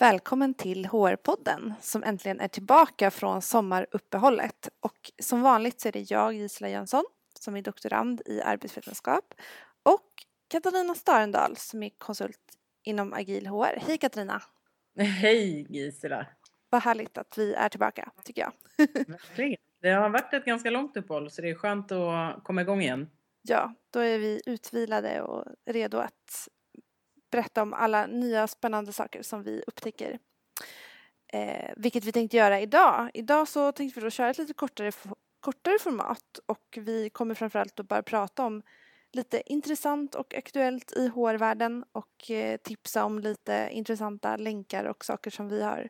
Välkommen till HR-podden som äntligen är tillbaka från sommaruppehållet. Och som vanligt så är det jag, Gisela Jönsson, som är doktorand i arbetsvetenskap och Katarina Starendal som är konsult inom agil HR. Hej Katarina! Hej Gisela! Vad härligt att vi är tillbaka, tycker jag. Verkligen. Det har varit ett ganska långt uppehåll så det är skönt att komma igång igen. Ja, då är vi utvilade och redo att berätta om alla nya spännande saker som vi upptäcker. Eh, vilket vi tänkte göra idag. Idag så tänkte vi då köra ett lite kortare, kortare format och vi kommer framförallt att bara prata om lite intressant och aktuellt i HR-världen och eh, tipsa om lite intressanta länkar och saker som vi har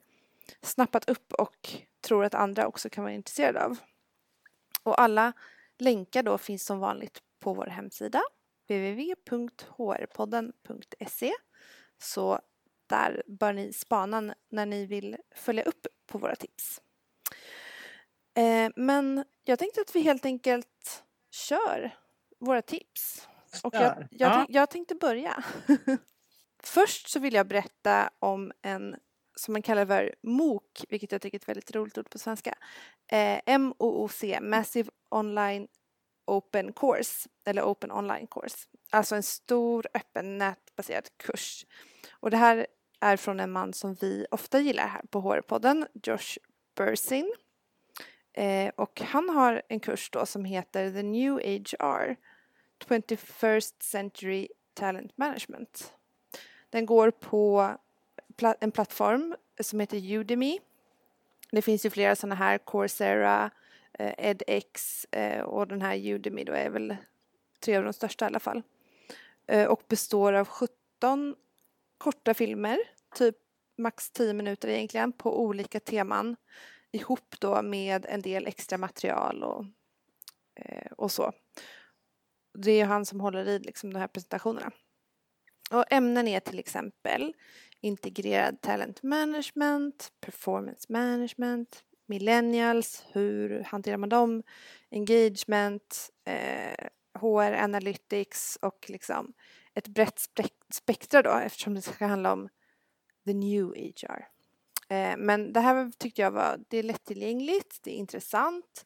snappat upp och tror att andra också kan vara intresserade av. Och alla länkar då finns som vanligt på vår hemsida www.hrpodden.se så där bör ni spana när ni vill följa upp på våra tips. Eh, men jag tänkte att vi helt enkelt kör våra tips. Och jag, jag, ja. jag tänkte börja. Först så vill jag berätta om en som man kallar för MOOC, vilket jag tycker är ett väldigt roligt ord på svenska. Eh, MOOC, Massive Online Open Course, eller Open Online Course. Alltså en stor öppen nätbaserad kurs. Och det här är från en man som vi ofta gillar här på HR-podden, Josh Bursin. Eh, och han har en kurs då som heter The New HR, 21st Century Talent Management. Den går på en plattform som heter Udemy. Det finns ju flera sådana här, Coursera, Eh, edX eh, och den här Udemy då är väl tre av de största i alla fall. Eh, och består av 17 korta filmer, typ max 10 minuter egentligen, på olika teman ihop då med en del extra material och, och så. Det är han som håller i liksom de här presentationerna. Och ämnen är till exempel integrerad talent management, performance management, millennials, hur hanterar man dem, engagement, eh, HR analytics och liksom ett brett spektra då eftersom det ska handla om the new HR. Eh, men det här tyckte jag var, det är lättillgängligt, det är intressant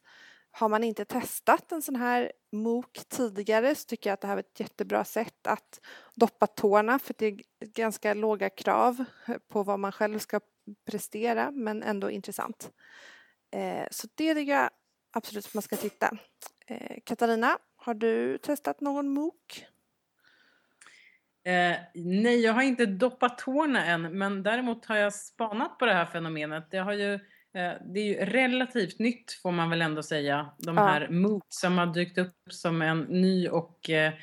har man inte testat en sån här MOOC tidigare så tycker jag att det här är ett jättebra sätt att doppa tårna för det är ganska låga krav på vad man själv ska prestera men ändå intressant. Eh, så det tycker jag absolut att man ska titta. Eh, Katarina, har du testat någon MOOC? Eh, nej, jag har inte doppat tårna än men däremot har jag spanat på det här fenomenet. Det har ju Eh, det är ju relativt nytt får man väl ändå säga. De här ja. MOOC som har dykt upp som en ny och eh,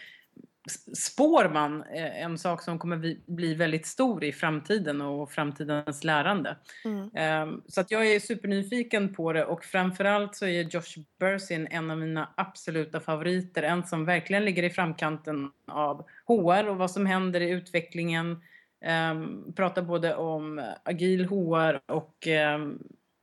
spår man eh, en sak som kommer bli väldigt stor i framtiden och framtidens lärande. Mm. Ehm, så att jag är supernyfiken på det och framförallt så är Josh Bursin en av mina absoluta favoriter. En som verkligen ligger i framkanten av HR och vad som händer i utvecklingen. Um, pratar både om agil HR och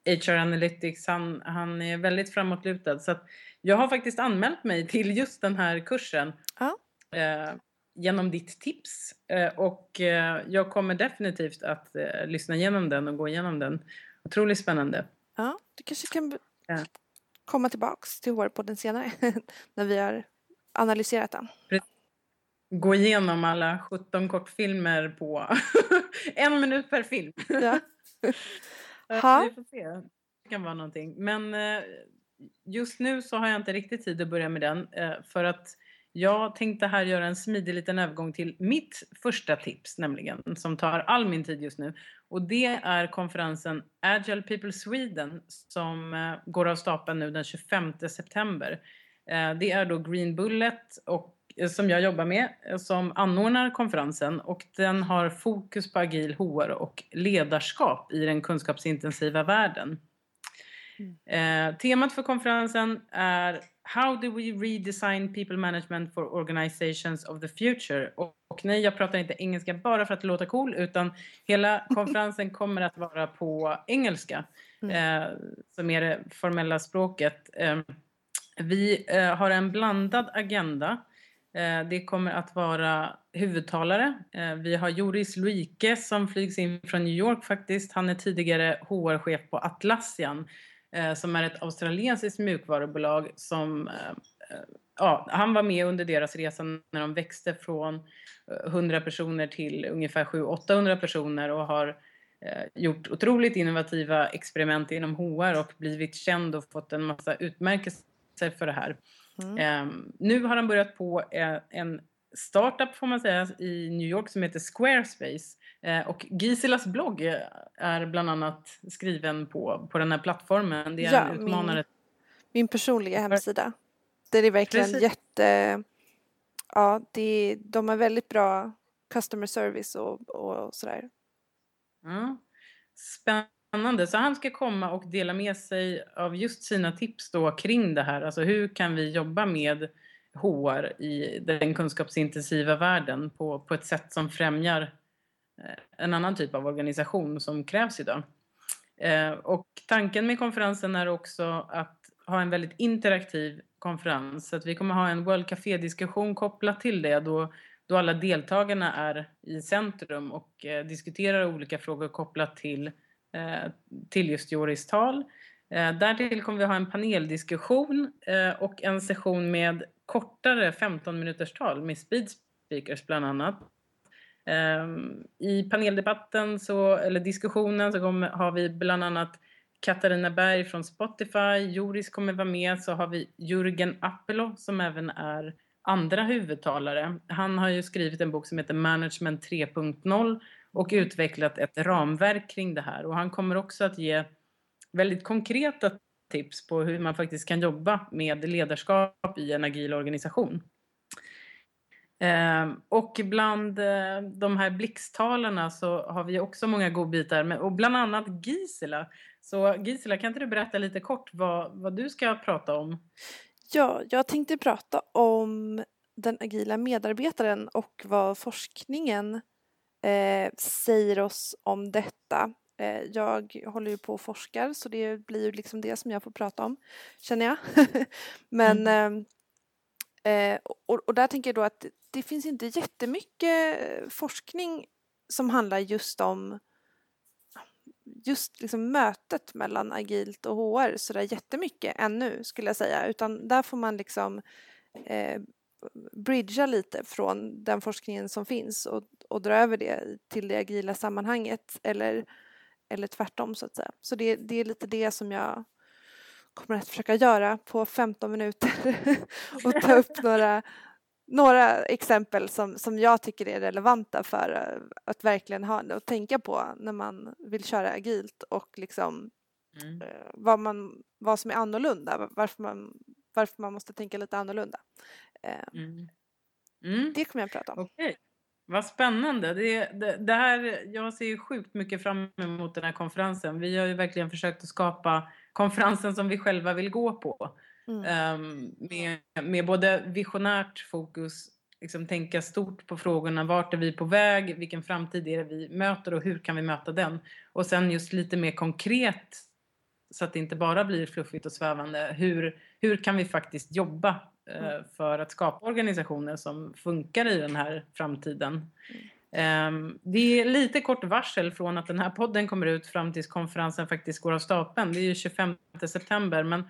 HR Analytics, han, han är väldigt framåtlutad. Så jag har faktiskt anmält mig till just den här kursen. Ja. Eh, genom ditt tips. Eh, och eh, jag kommer definitivt att eh, lyssna igenom den och gå igenom den. Otroligt spännande. Ja, du kanske kan komma tillbaks till HR-podden senare när vi har analyserat den. Gå igenom alla 17 kortfilmer på en minut per film. Ja. Ha. Vi får se. Det kan vara någonting. Men eh, just nu så har jag inte riktigt tid att börja med den. Eh, för att jag tänkte här göra en smidig liten övergång till mitt första tips nämligen. Som tar all min tid just nu. Och det är konferensen Agile People Sweden som eh, går av stapeln nu den 25 september. Det är då Green Bullet och som jag jobbar med som anordnar konferensen och den har fokus på agil HR och ledarskap i den kunskapsintensiva världen. Mm. Eh, temat för konferensen är How do we redesign people management for organizations of the future? Och, och nej, jag pratar inte engelska bara för att låter cool utan hela konferensen kommer att vara på engelska mm. eh, som är det formella språket. Eh, vi eh, har en blandad agenda Eh, det kommer att vara huvudtalare. Eh, vi har Joris Luike som flygs in från New York faktiskt. Han är tidigare HR-chef på Atlassian som är ett australiensiskt mjukvarubolag som ja, han var med under deras resa när de växte från 100 personer till ungefär 700-800 personer och har gjort otroligt innovativa experiment inom HR och blivit känd och fått en massa utmärkelser för det här. Mm. Um, nu har han börjat på en, en startup får man säga i New York som heter Squarespace. Uh, och Giselas blogg är bland annat skriven på, på den här plattformen. Det är ja, en utmanare. Min, min personliga hemsida. Det är verkligen Precis. jätte... Ja, det, de har väldigt bra customer service och, och sådär. Ja. Spännande Spännande. Så han ska komma och dela med sig av just sina tips då kring det här. Alltså hur kan vi jobba med HR i den kunskapsintensiva världen på, på ett sätt som främjar eh, Eh, en annan typ av organisation som krävs idag. Eh, och tanken med konferensen är också att ha en väldigt interaktiv konferens. Så att vi kommer ha en World Café-diskussion kopplat till det då, då alla deltagarna är i centrum och eh, diskuterar olika frågor kopplat till Eh, till just Joris tal. Eh, därtill kommer vi ha en paneldiskussion eh, och en session med kortare 15 minuters tal med speed speakers bland annat. Ehm, I paneldebatten, så, eller diskussionen, så kommer, har vi bland annat Katarina Berg från Spotify, Joris kommer vara med, så har vi Jürgen Appelo som även är andra huvudtalare. Han har ju skrivit en bok som heter Management 3.0 och utvecklat ett ramverk kring det här. Och han kommer också att ge väldigt konkreta tips på hur man faktiskt kan jobba med ledarskap i en agil organisation. Eh, och bland eh, de här blixttalarna så har vi också många godbitar, och bland annat Gisela. Så Gisela, kan inte du berätta lite kort vad, vad du ska prata om? Ja, jag tänkte prata om den agila medarbetaren och vad forskningen eh, säger oss om detta. Eh, jag håller ju på och forskar så det blir ju liksom det som jag får prata om, känner jag. Men mm. eh, eh, och, och, där tänker jag då att det finns inte jättemycket forskning som handlar just om just liksom mötet mellan agilt och HR sådär jättemycket ännu skulle jag säga utan där får man liksom eh, bridga lite från den forskningen som finns och, och dra över det till det agila sammanhanget eller, eller tvärtom så att säga. Så det, det är lite det som jag kommer att försöka göra på 15 minuter och ta upp några, några exempel som, som jag tycker är relevanta för att verkligen ha och tänka på när man vill köra agilt och liksom mm. Eh, vad, man, vad som är annorlunda, varför man, varför man måste tänka lite annorlunda. Eh, mm. Mm. Det kommer jag att prata om. Okay. Vad spännande. Det, det, det, här, jag ser sjukt mycket fram emot den här konferensen. Vi har ju verkligen försökt att skapa konferensen som vi själva vill gå på. Mm. Um, med, med både visionärt fokus, liksom tänka stort på frågorna. Vart är vi på väg? Vilken framtid är det vi möter och hur kan vi möta den? Och sen just lite mer konkret så att det inte bara blir fluffigt och svävande. Hur, hur kan vi faktiskt jobba Eh, mm. för att skapa organisationer som funkar i den här framtiden. Mm. Det är lite kort varsel från att den här podden kommer ut fram tills konferensen faktiskt går av stapeln. Det är ju 25 september men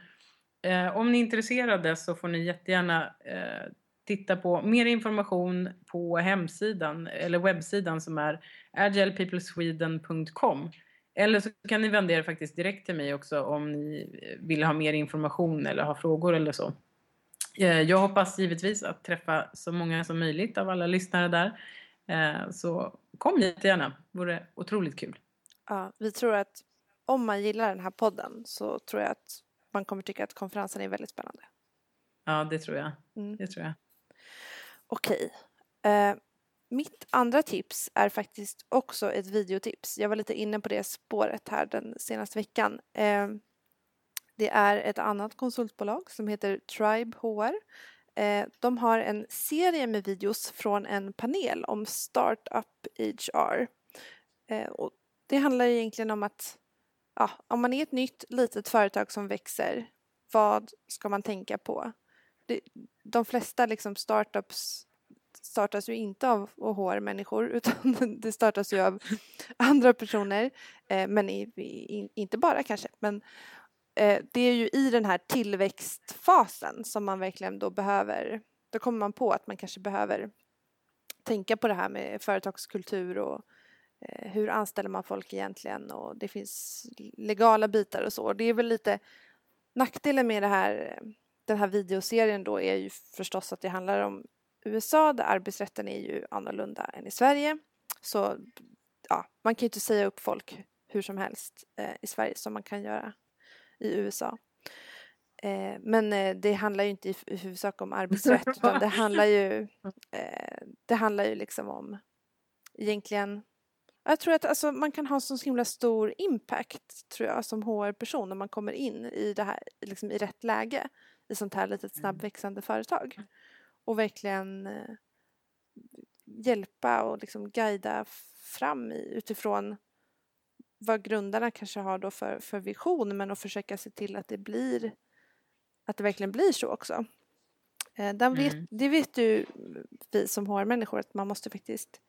eh, om ni är intresserade så får ni jättegärna eh, titta på mer information på hemsidan eller webbsidan som är agilepeoplesweden.com. Eller så kan ni vända er faktiskt direkt till mig också om ni eh, vill ha mer information eller ha frågor eller så. Eh, jag hoppas givetvis att träffa så många som möjligt av alla lyssnare där. Eh, så kom jättegärna, vore otroligt kul. Ja, vi tror att om man gillar den här podden så tror jag att man kommer tycka att konferensen är väldigt spännande. Ja, det tror jag. Mm. Det tror jag. Okej. Eh, mitt andra tips är faktiskt också ett videotips. Jag var lite inne på det spåret här den senaste veckan. Eh, det är ett annat konsultbolag som heter Tribe HR. Eh, de har en serie med videos från en panel om Startup HR. Och det handlar egentligen om att ja, om man är ett nytt litet företag som växer, vad ska man tänka på? det, de flesta liksom startups startas ju inte av HR-människor utan det startas ju av andra personer. Eh, men i, i, inte bara kanske. Men eh, det är ju i den här tillväxtfasen som man verkligen då behöver, då kommer man på att man kanske behöver tänka på det här med företagskultur och hur anställer man folk egentligen och det finns legala bitar och så. Det är väl lite nackdelen med det här, den här videoserien då är ju förstås att det handlar om USA där arbetsrätten är ju annorlunda än i Sverige. Så ja, man kan ju inte säga upp folk hur som helst eh, i Sverige som man kan göra i USA. Eh, men eh, det handlar ju inte i, i huvudsak om arbetsrätt utan det handlar ju, eh, det handlar ju liksom om egentligen jag tror att alltså, man kan ha så himla stor impact tror jag som HR-person om man kommer in i det här liksom i rätt läge i sånt här litet mm. snabbväxande företag och verkligen eh, hjälpa och liksom guida fram i, utifrån vad grundarna kanske har då för, för vision men att försöka se till att det blir att det verkligen blir så också. Eh, vet, mm. Det vet ju vi som HR-människor att man måste faktiskt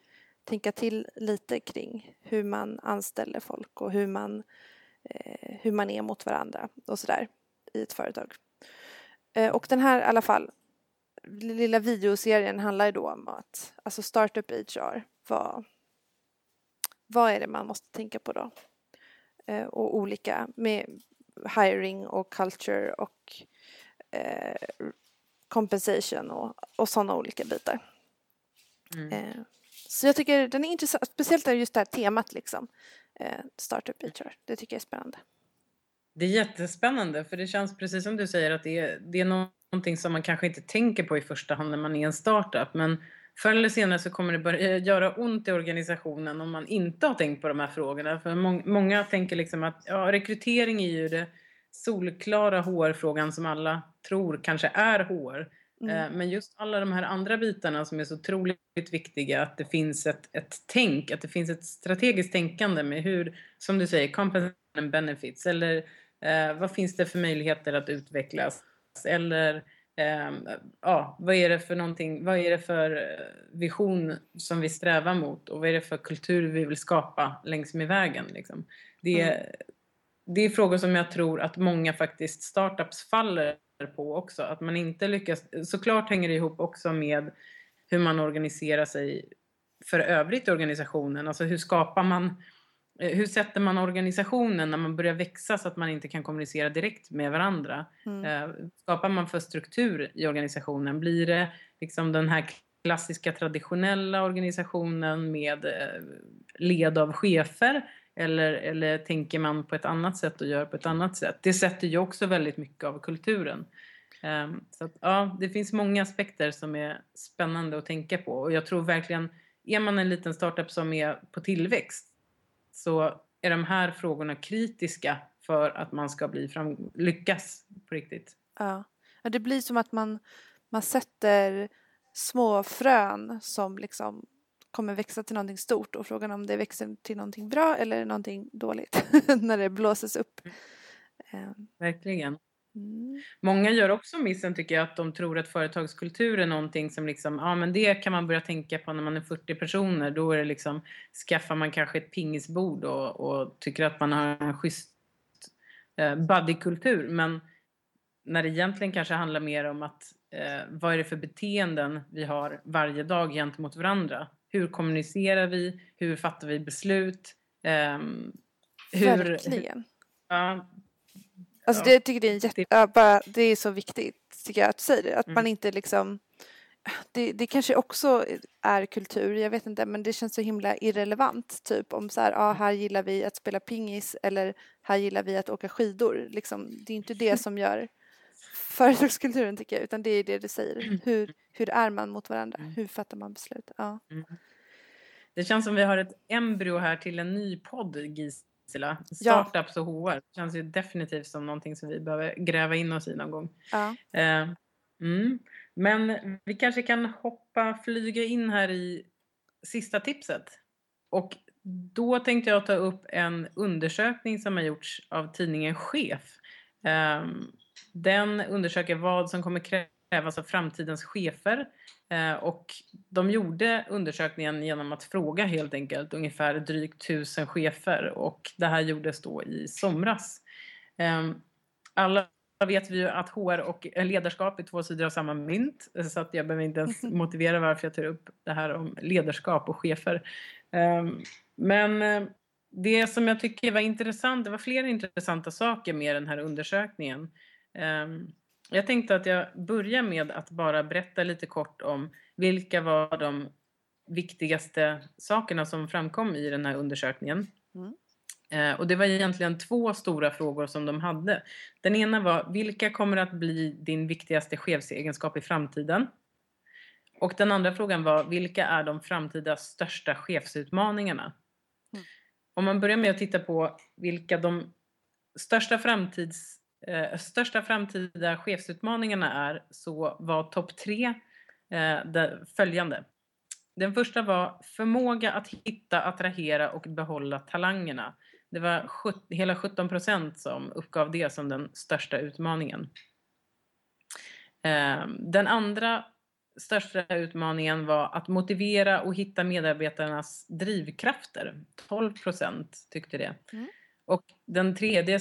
tänka till lite kring hur man anställer folk och hur man, eh, hur man är mot varandra och sådär i ett företag. Eh, och den här i alla fall lilla videoserien handlar ju då om att, alltså startup HR, vad, vad är det man måste tänka på då? Eh, och olika med hiring och culture och eh, compensation och, och sådana olika bitar. Mm. Så jag tycker den är intressant, speciellt just det här temat liksom, eh, startup HR, det tycker jag är spännande. Det är jättespännande för det känns precis som du säger att det är, det är någonting som man kanske inte tänker på i första hand när man är en startup men förr eller senare så kommer det börja göra ont i organisationen om man inte har tänkt på de här frågorna. För må många tänker liksom att ja, rekrytering är ju det solklara HR-frågan som alla tror kanske är HR. Mm. Eh, men just alla de här andra bitarna som är så otroligt viktiga, att det finns ett, ett tänk, att det finns ett strategiskt tänkande med hur, som du säger, compensation benefits eller Eh, vad finns det för möjligheter att utvecklas? Eller eh, ja, vad är det för någonting, vad är det för eh, vision som vi strävar mot och vad är det för kultur vi vill skapa längs med vägen? Liksom? Det, mm. det är frågor som jag tror att många faktiskt startups faller på också. Att man inte lyckas, såklart hänger det ihop också med hur man organiserar sig för övrigt i organisationen. Alltså hur skapar man Eh, hur sätter man organisationen när man börjar växa så att man inte kan kommunicera direkt med varandra? Mm. Eh, skapar man för struktur i organisationen? Blir det liksom den här klassiska traditionella organisationen med eh, led av chefer? Eller, eller tänker man på ett annat sätt och gör på ett annat sätt? Det sätter ju också väldigt mycket av kulturen. Ehm, så att, ja, det finns många aspekter som är spännande att tänka på och jag tror verkligen, är man en liten startup som är på tillväxt så är de här frågorna kritiska för att man ska bli fram, lyckas på riktigt. Ja. ja, det blir som att man, man sätter små frön som liksom kommer växa till någonting stort och frågan om det växer till någonting bra eller någonting dåligt när det blåses upp. Mm. Verkligen. Mm. Många gör också missen tycker jag att de tror att företagskultur är någonting som liksom, ja men det kan man börja tänka på när man är 40 personer. Då är det liksom, skaffar man kanske ett pingisbord och, och tycker att man har en schysst eh, buddykultur. Men när det egentligen kanske handlar mer om att eh, vad är det för beteenden vi har varje dag gentemot varandra? Hur kommunicerar vi? Hur fattar vi beslut? Eh, hur, Verkligen. Ja, Alltså det, jag tycker det är, jätte, ja, bara, det är så viktigt tycker jag att du säger det. Att mm. man inte liksom det, det kanske också är kultur, jag vet inte, men det känns så himla irrelevant. Typ om så här, ja, här gillar vi att spela pingis eller här gillar vi att åka skidor. Liksom, det är inte det som gör företagskulturen tycker jag, utan det är det du säger. Hur, hur är man mot varandra? Mm. Hur fattar man beslut? Ja. Mm. Det känns som vi har ett embryo här till en ny podd, Gis Silla. Startups ja. och HR. Det känns ju definitivt som någonting som vi behöver gräva in oss i någon gång. Ja. Eh, mm. Men vi kanske kan hoppa, flyga in här i sista tipset. Och då tänkte jag ta upp en undersökning som har gjorts av tidningen Chef. Eh, den undersöker vad som kommer krävas av framtidens chefer. Eh, och de gjorde undersökningen genom att fråga helt enkelt ungefär drygt tusen chefer och det här gjordes då i somras. Ehm, alla vet vi ju att HR och ledarskap är två sidor av samma mynt så att jag behöver inte ens motivera varför jag tar upp det här om ledarskap och chefer. Ehm, men eh, det som jag tycker var intressant, det var flera intressanta saker med den här undersökningen. Ehm, jag tänkte att jag börjar med att bara berätta lite kort om vilka var de viktigaste sakerna som framkom i den här undersökningen. Mm. Eh, och det var egentligen två stora frågor som de hade. Den ena var, vilka kommer att bli din viktigaste chefsegenskap i framtiden? Och den andra frågan var, vilka är de framtida största chefsutmaningarna? Mm. Om man börjar med att titta på vilka de största, framtids, eh, största framtida chefsutmaningarna är så var topp tre eh, följande. Den första var förmåga att hitta, attrahera och behålla talangerna. Det var hela 17 procent som uppgav det som den största utmaningen. Eh, den andra största utmaningen var att motivera och hitta medarbetarnas drivkrafter. 12 procent tyckte det. Mm. Och den tredje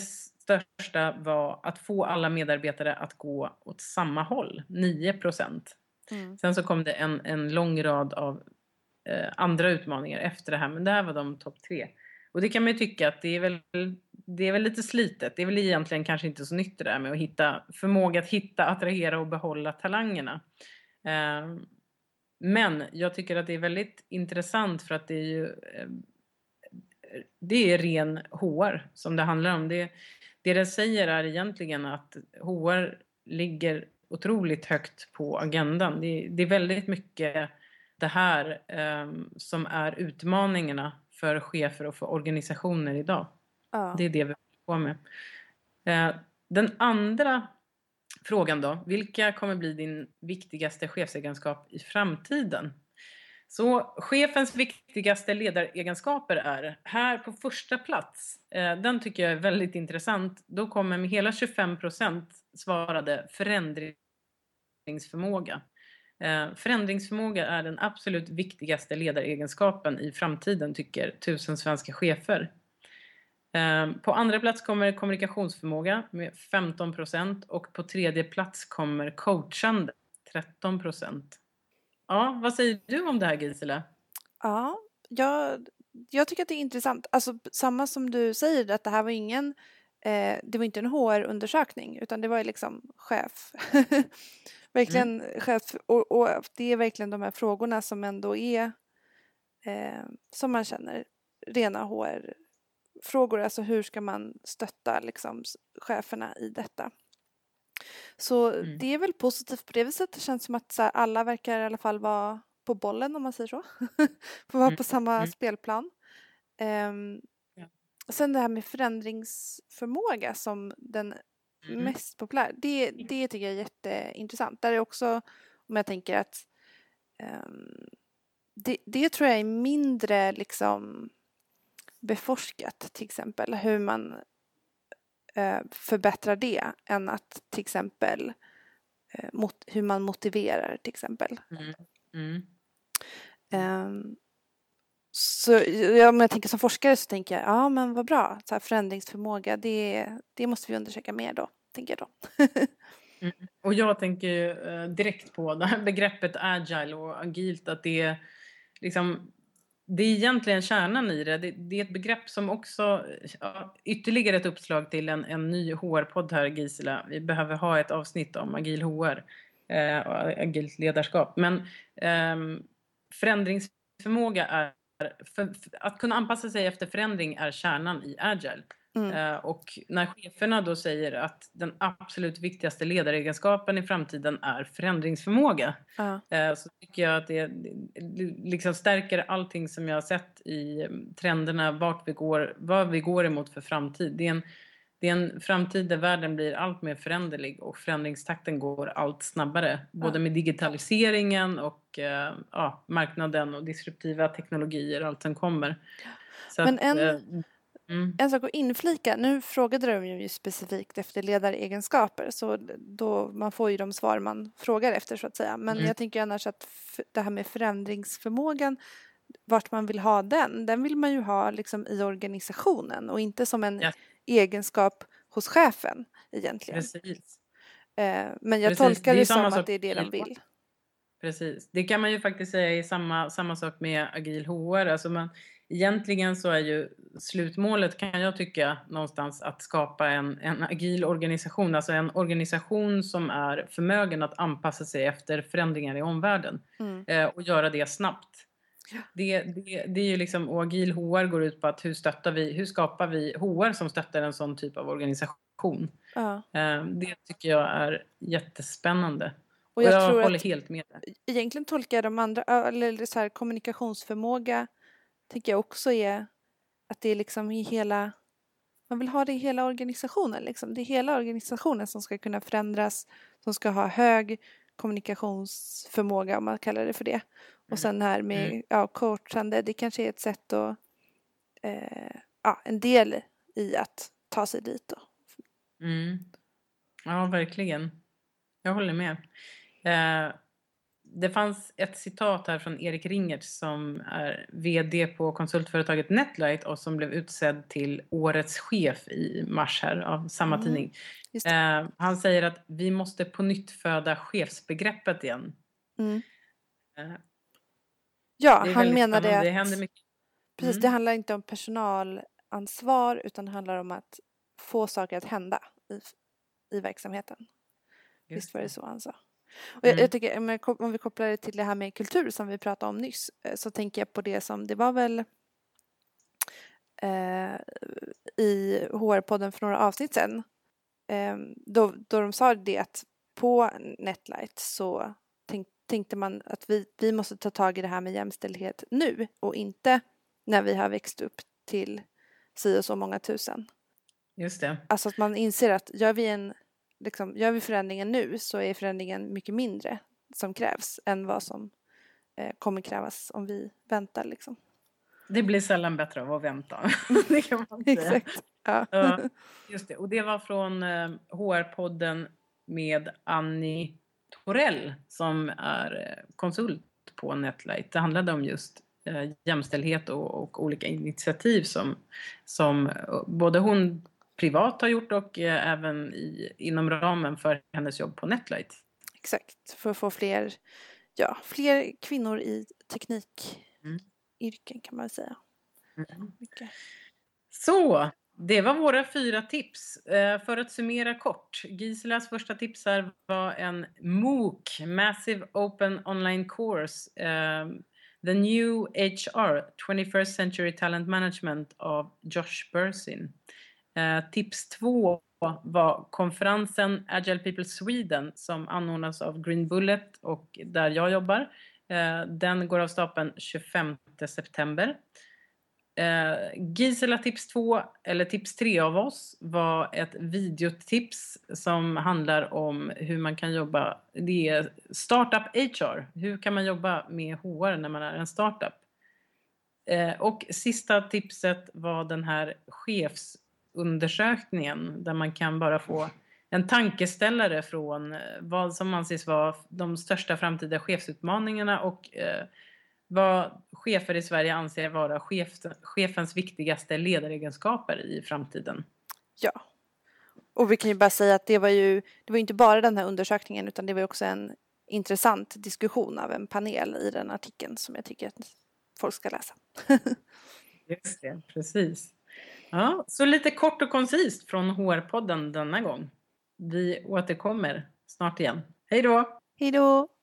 största var att få alla medarbetare att gå åt samma håll. 9 procent. Mm. Sen så kom det en, en lång rad av eh, andra utmaningar efter det här men det här var de topp tre. Och det kan man ju tycka att det är väl, det är väl lite slitet. Det är väl egentligen kanske inte så nytt det där med att hitta förmåga att hitta, attrahera och behålla talangerna. Eh, men jag tycker att det är väldigt intressant för att det är ju eh, det är ren HR som det handlar om. Det, det det säger är egentligen att HR ligger otroligt högt på agendan. Det, det är väldigt mycket det här eh, som är utmaningarna för chefer och för organisationer idag. Ja. Det är det vi håller på med. Eh, den andra frågan då, vilka kommer bli din viktigaste chefsegenskap i framtiden? Så chefens viktigaste ledaregenskaper är här på första plats. Eh, den tycker jag är väldigt intressant. Då kommer med hela 25 procent svarade förändringsförmåga. Eh, förändringsförmåga är den absolut viktigaste ledaregenskapen i framtiden tycker tusen svenska chefer. Eh, på andra plats kommer kommunikationsförmåga med 15 procent och på tredje plats kommer coachande 13 procent. Ja, vad säger du om det här Gisela? Ja, jag, jag tycker att det är intressant. Alltså samma som du säger att det här var ingen eh, det var inte en HR-undersökning utan det var liksom chef. verkligen mm. chef och, och, det är verkligen de här frågorna som ändå är eh, som man känner rena HR-frågor. Alltså hur ska man stötta liksom cheferna i detta? Så mm. det är väl positivt på det viset. Det känns som att här, alla verkar i alla fall vara på bollen om man säger så. Få vara mm. på samma mm. spelplan. Um, ja. Sen det här med förändringsförmåga som den mm. mest populära. Det, det tycker jag är jätteintressant. Där är också om jag tänker att um, det, det tror jag är mindre liksom beforskat till exempel. Hur man förbättrar det än att till exempel eh, mot, hur man motiverar till exempel. Mm. Mm. Um, så ja, om jag tänker som forskare så tänker jag, ja men vad bra, så här förändringsförmåga, det, det måste vi undersöka mer då, tänker jag då. mm. Och jag tänker eh, direkt på det här begreppet agile och agilt, att det är liksom det är egentligen kärnan i det. Det, det är ett begrepp som också, ja, ytterligare ett uppslag till en, en ny HR-podd här Gisela. Vi behöver ha ett avsnitt om agil HR eh, och agilt ledarskap. Men eh, förändringsförmåga är, för, för, att kunna anpassa sig efter förändring är kärnan i agile. Mm. Eh, och när cheferna då säger att den absolut viktigaste ledaregenskapen i framtiden är förändringsförmåga uh. så tycker jag att det liksom stärker allting som jag har sett i mm, trenderna, vart vi går, vad vi går emot för framtid. Det är en, det är en framtid där världen blir allt mer föränderlig och förändringstakten går allt snabbare. Både med digitaliseringen och uh, ja, marknaden och disruptiva teknologier, allt som kommer. Så Men att, en mm. en sak att inflika, nu frågade de ju specifikt efter ledaregenskaper så då man får ju de svar man frågar efter så att säga. Men mm. jag tänker annars att det här med förändringsförmågan vart man vill ha den, den vill man ju ha liksom i organisationen och inte som en ja. egenskap hos chefen egentligen. Precis. Eh, men jag Precis. tolkar det, det som att det är det de vill. Precis. Det kan man ju faktiskt säga är samma, samma sak med agil HR. Alltså man, egentligen så är ju slutmålet kan jag tycka någonstans att skapa en, en agil organisation. Alltså en organisation som är förmögen att anpassa sig efter förändringar i omvärlden. Mm. Eh, och göra det snabbt. Det, det, det är ju liksom, och agil HR går ut på att hur stöttar vi, hur skapar vi HR som stöttar en sån typ av organisation. Ja. Eh, det tycker jag är jättespännande. Och jag, och jag håller helt med. Egentligen tolkar jag de andra, eller så här, kommunikationsförmåga tänker jag också är att det är liksom i hela, man vill ha det i hela organisationen liksom. Det är hela organisationen som ska kunna förändras, som ska ha hög kommunikationsförmåga om man kallar det för det. Och mm. sen här med mm. ja, coachande, det kanske är ett sätt att, eh, ja, en del i att ta sig dit då. Mm. Ja, verkligen. Jag håller med. Eh, det fanns ett citat här från Erik Ringert som är VD på konsultföretaget Netlight och som blev utsedd till årets chef i mars här av samma mm. tidning. Eh, han säger att vi måste på nytt föda chefsbegreppet igen. Mm. Eh, ja, han menade att det händer mycket. Precis, mm. det handlar inte om personalansvar utan det handlar om att få saker att hända i, i verksamheten. Just Visst var det så han sa? Och jag, mm. jag tycker, om vi kopplar det till det här med kultur som vi pratade om nyss, eh, så tänker jag på det som, det var väl eh, i HR-podden för några avsnitt sedan, eh, då, då de sa det att på Netlight så tänk, tänkte man att vi, vi måste ta tag i det här med jämställdhet nu och inte när vi har växt upp till si och så många tusen. Just det. Alltså att man inser att gör vi en liksom, gör vi förändringen nu så är förändringen mycket mindre som krävs än vad som eh, kommer krävas om vi väntar. Liksom. Det blir sällan bättre av att vänta. det kan man säga. Exakt. Ja. ja. just det. Och det var från eh, HR-podden med Annie Torell som är eh, konsult på Netlight. Det handlade om just eh, jämställdhet och, och, olika initiativ som, som eh, både hon privat har gjort och eh, även i, inom ramen för hennes jobb på Netlight. Exakt, för att få fler, ja, fler kvinnor i teknikyrken mm. kan man säga. Mm. Så, det var våra fyra tips. Eh, för att summera kort. Giselas första tips här var en MOOC, Massive Open Online Course. Eh, The New HR, 21st Century Talent Management av Josh Bursin. Eh, tips två var konferensen Agile People Sweden som anordnas av Green Bullet och där jag jobbar. Eh, den går av stapeln 25 september. Eh, Gisela tips 2, eller tips 3 av oss, var ett videotips som handlar om hur man kan jobba. Det är Startup HR. Hur kan man jobba med HR när man är en startup? Eh, och sista tipset var den här chefs undersökningen där man kan bara få en tankeställare från eh, vad som anses vara de största framtida chefsutmaningarna och eh, vad chefer i Sverige anser vara chef, chefens viktigaste ledaregenskaper i framtiden. Ja, och vi kan ju bara säga att det var ju det var inte bara den här undersökningen utan det var också en intressant diskussion av en panel i den artikeln som jag tycker att folk ska läsa. Just det, precis. Ja, så lite kort och koncist från HR-podden denna gång. Vi återkommer snart igen. Hej då! Hej då!